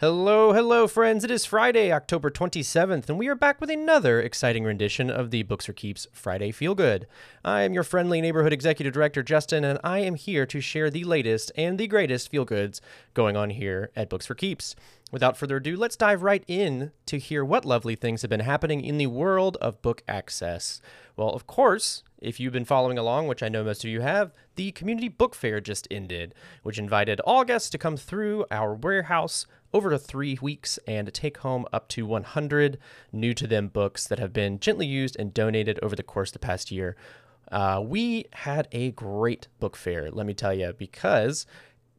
Hello, hello, friends. It is Friday, October 27th, and we are back with another exciting rendition of the Books for Keeps Friday Feel Good. I am your friendly neighborhood executive director, Justin, and I am here to share the latest and the greatest feel goods going on here at Books for Keeps. Without further ado, let's dive right in to hear what lovely things have been happening in the world of book access. Well, of course, if you've been following along, which I know most of you have, the community book fair just ended, which invited all guests to come through our warehouse over to three weeks and take home up to 100 new to them books that have been gently used and donated over the course of the past year. Uh, we had a great book fair, let me tell you, because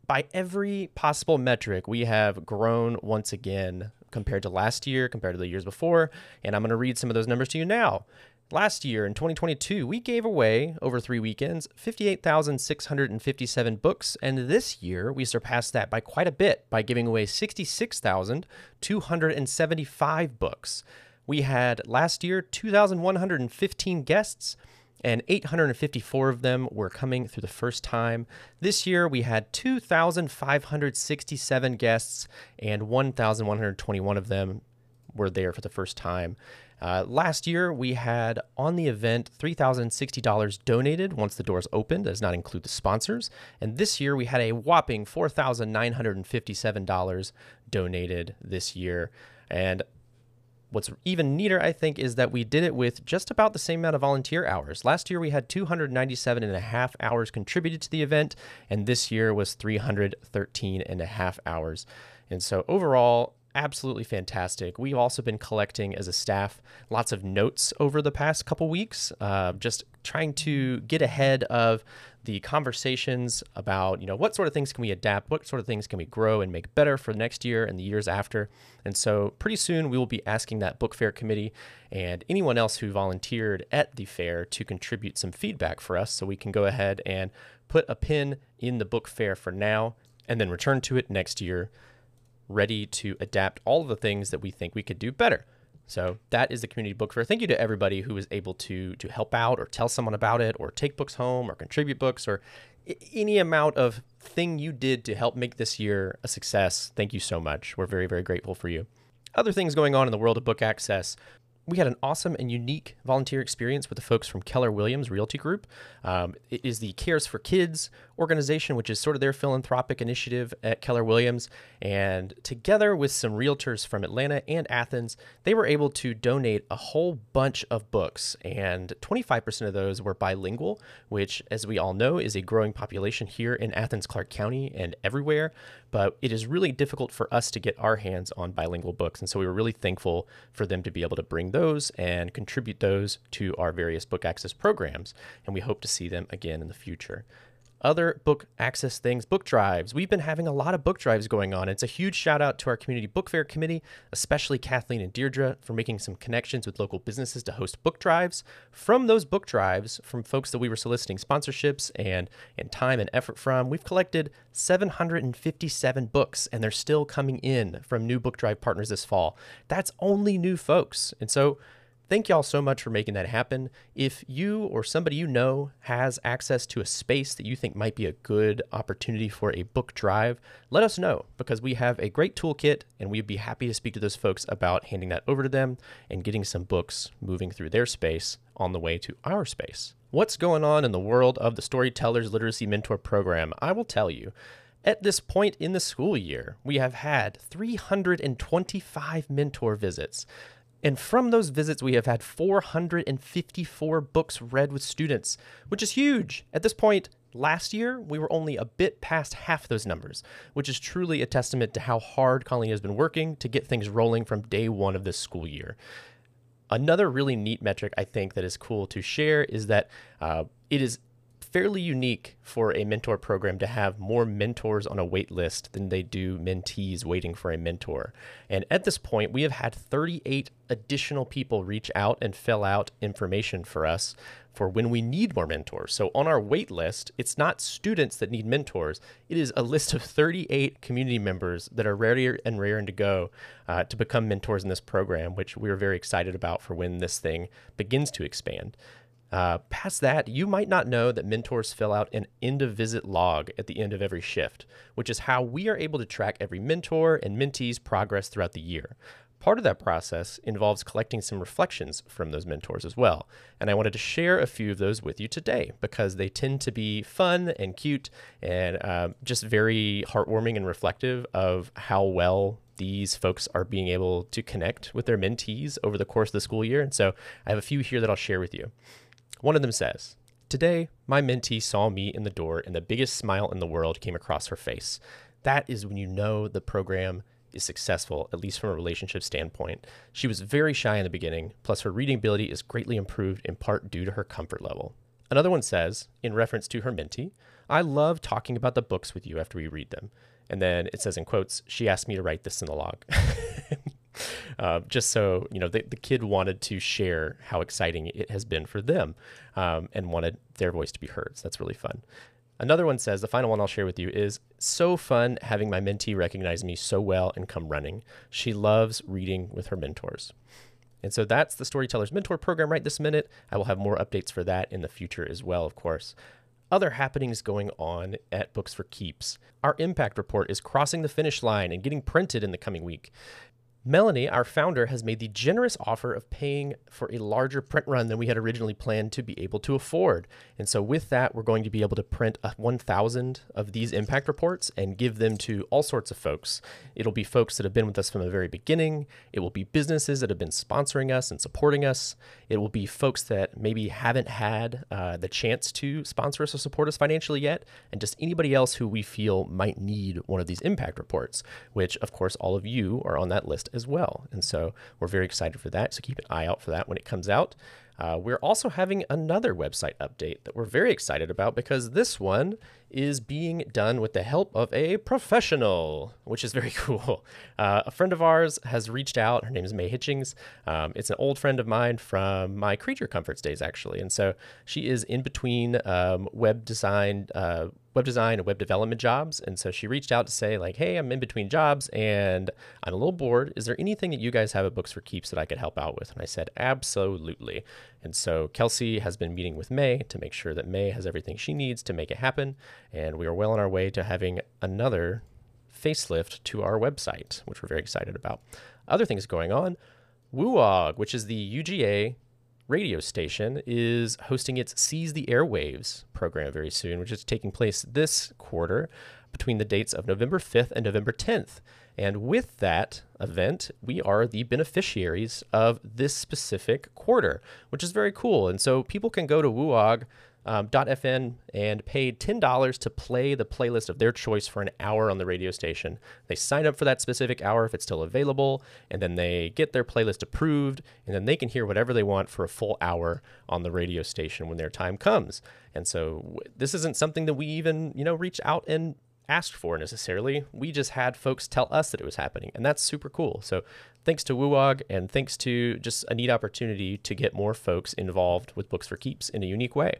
by every possible metric, we have grown once again compared to last year, compared to the years before. And I'm going to read some of those numbers to you now. Last year in 2022, we gave away over three weekends 58,657 books, and this year we surpassed that by quite a bit by giving away 66,275 books. We had last year 2,115 guests, and 854 of them were coming through the first time. This year we had 2,567 guests, and 1,121 of them were there for the first time. Uh, last year, we had on the event $3,060 donated once the doors opened, does not include the sponsors. And this year, we had a whopping $4,957 donated this year. And what's even neater, I think, is that we did it with just about the same amount of volunteer hours. Last year, we had 297 and a half hours contributed to the event, and this year was 313 and a half hours. And so overall, absolutely fantastic. We've also been collecting as a staff lots of notes over the past couple weeks, uh, just trying to get ahead of the conversations about you know what sort of things can we adapt, what sort of things can we grow and make better for next year and the years after. And so pretty soon we will be asking that book fair committee and anyone else who volunteered at the fair to contribute some feedback for us so we can go ahead and put a pin in the book fair for now and then return to it next year ready to adapt all of the things that we think we could do better. So that is the community book fair. Thank you to everybody who was able to to help out or tell someone about it or take books home or contribute books or any amount of thing you did to help make this year a success. Thank you so much. We're very very grateful for you. Other things going on in the world of book access we had an awesome and unique volunteer experience with the folks from Keller Williams Realty Group. Um, it is the Cares for Kids organization, which is sort of their philanthropic initiative at Keller Williams. And together with some realtors from Atlanta and Athens, they were able to donate a whole bunch of books. And 25% of those were bilingual, which, as we all know, is a growing population here in Athens, Clarke County, and everywhere but it is really difficult for us to get our hands on bilingual books. And so we were really thankful for them to be able to bring those and contribute those to our various book access programs. And we hope to see them again in the future other book access things, book drives. We've been having a lot of book drives going on. It's a huge shout out to our community book fair committee, especially Kathleen and Deirdre for making some connections with local businesses to host book drives. From those book drives, from folks that we were soliciting sponsorships and and time and effort from, we've collected 757 books and they're still coming in from new book drive partners this fall. That's only new folks. And so Thank y'all so much for making that happen. If you or somebody you know has access to a space that you think might be a good opportunity for a book drive, let us know because we have a great toolkit and we'd be happy to speak to those folks about handing that over to them and getting some books moving through their space on the way to our space. What's going on in the world of the Storytellers Literacy Mentor Program? I will tell you. At this point in the school year, we have had 325 mentor visits. And from those visits, we have had 454 books read with students, which is huge. At this point, last year, we were only a bit past half those numbers, which is truly a testament to how hard Colleen has been working to get things rolling from day one of this school year. Another really neat metric I think that is cool to share is that uh, it is fairly unique for a mentor program to have more mentors on a wait list than they do mentees waiting for a mentor. And at this point, we have had 38 additional people reach out and fill out information for us for when we need more mentors. So on our wait list, it's not students that need mentors. It is a list of 38 community members that are ready and raring to go uh, to become mentors in this program, which we're very excited about for when this thing begins to expand. Uh, past that, you might not know that mentors fill out an end of visit log at the end of every shift, which is how we are able to track every mentor and mentee's progress throughout the year. Part of that process involves collecting some reflections from those mentors as well. And I wanted to share a few of those with you today because they tend to be fun and cute and uh, just very heartwarming and reflective of how well these folks are being able to connect with their mentees over the course of the school year. And so I have a few here that I'll share with you. One of them says, Today, my mentee saw me in the door and the biggest smile in the world came across her face. That is when you know the program is successful, at least from a relationship standpoint. She was very shy in the beginning, plus her reading ability is greatly improved in part due to her comfort level. Another one says, in reference to her mentee, I love talking about the books with you after we read them. And then it says in quotes, she asked me to write this in the log. Uh, just so, you know, the, the, kid wanted to share how exciting it has been for them um, and wanted their voice to be heard. So that's really fun. Another one says, the final one I'll share with you is so fun having my mentee recognize me so well and come running. She loves reading with her mentors. And so that's the Storytellers Mentor Program right this minute. I will have more updates for that in the future as well, of course. Other happenings going on at Books for Keeps. Our impact report is crossing the finish line and getting printed in the coming week. Melanie, our founder, has made the generous offer of paying for a larger print run than we had originally planned to be able to afford. And so, with that, we're going to be able to print 1,000 of these impact reports and give them to all sorts of folks. It'll be folks that have been with us from the very beginning, it will be businesses that have been sponsoring us and supporting us, it will be folks that maybe haven't had uh, the chance to sponsor us or support us financially yet, and just anybody else who we feel might need one of these impact reports, which, of course, all of you are on that list as well. And so we're very excited for that. So keep an eye out for that when it comes out. Uh, we're also having another website update that we're very excited about because this one is being done with the help of a professional, which is very cool. Uh, a friend of ours has reached out. Her name is May Hitchings. Um, it's an old friend of mine from my Creature Comforts days, actually. And so she is in between um, web design. Uh, web design and web development jobs. And so she reached out to say, like, hey, I'm in between jobs and I'm a little bored. Is there anything that you guys have at Books for Keeps that I could help out with? And I said, absolutely. And so Kelsey has been meeting with May to make sure that May has everything she needs to make it happen. And we are well on our way to having another facelift to our website, which we're very excited about. Other things going on WUOG, which is the UGA radio station is hosting its Seize the Airwaves program very soon, which is taking place this quarter between the dates of November 5th and November 10th. And with that event, we are the beneficiaries of this specific quarter, which is very cool. And so people can go to WUOG um, .fm and paid $10 to play the playlist of their choice for an hour on the radio station. They sign up for that specific hour if it's still available, and then they get their playlist approved, and then they can hear whatever they want for a full hour on the radio station when their time comes. And so this isn't something that we even, you know, reach out and asked for necessarily. We just had folks tell us that it was happening, and that's super cool. So thanks to WUOG and thanks to just a neat opportunity to get more folks involved with Books for Keeps in a unique way.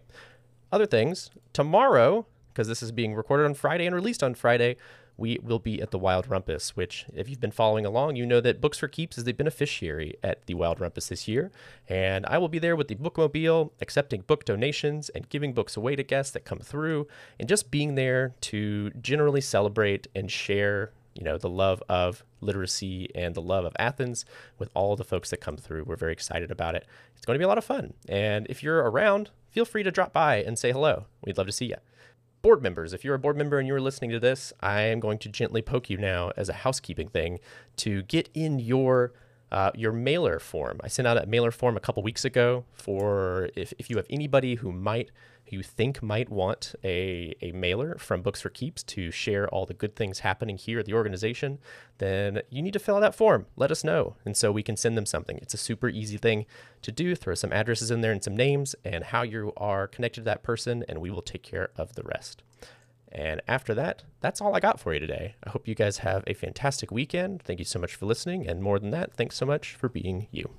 Other things, tomorrow, because this is being recorded on Friday and released on Friday, we will be at the Wild Rumpus, which, if you've been following along, you know that Books for Keeps is the beneficiary at the Wild Rumpus this year. And I will be there with the bookmobile, accepting book donations and giving books away to guests that come through, and just being there to generally celebrate and share you know the love of literacy and the love of Athens with all the folks that come through. We're very excited about it. It's going to be a lot of fun. And if you're around, feel free to drop by and say hello. We'd love to see you. Board members, if you're a board member and you're listening to this, I am going to gently poke you now as a housekeeping thing to get in your uh, your mailer form. I sent out a mailer form a couple weeks ago for if, if you have anybody who might you think might want a, a mailer from Books for Keeps to share all the good things happening here at the organization, then you need to fill out that form. Let us know. And so we can send them something. It's a super easy thing to do. Throw some addresses in there and some names and how you are connected to that person, and we will take care of the rest. And after that, that's all I got for you today. I hope you guys have a fantastic weekend. Thank you so much for listening. And more than that, thanks so much for being you.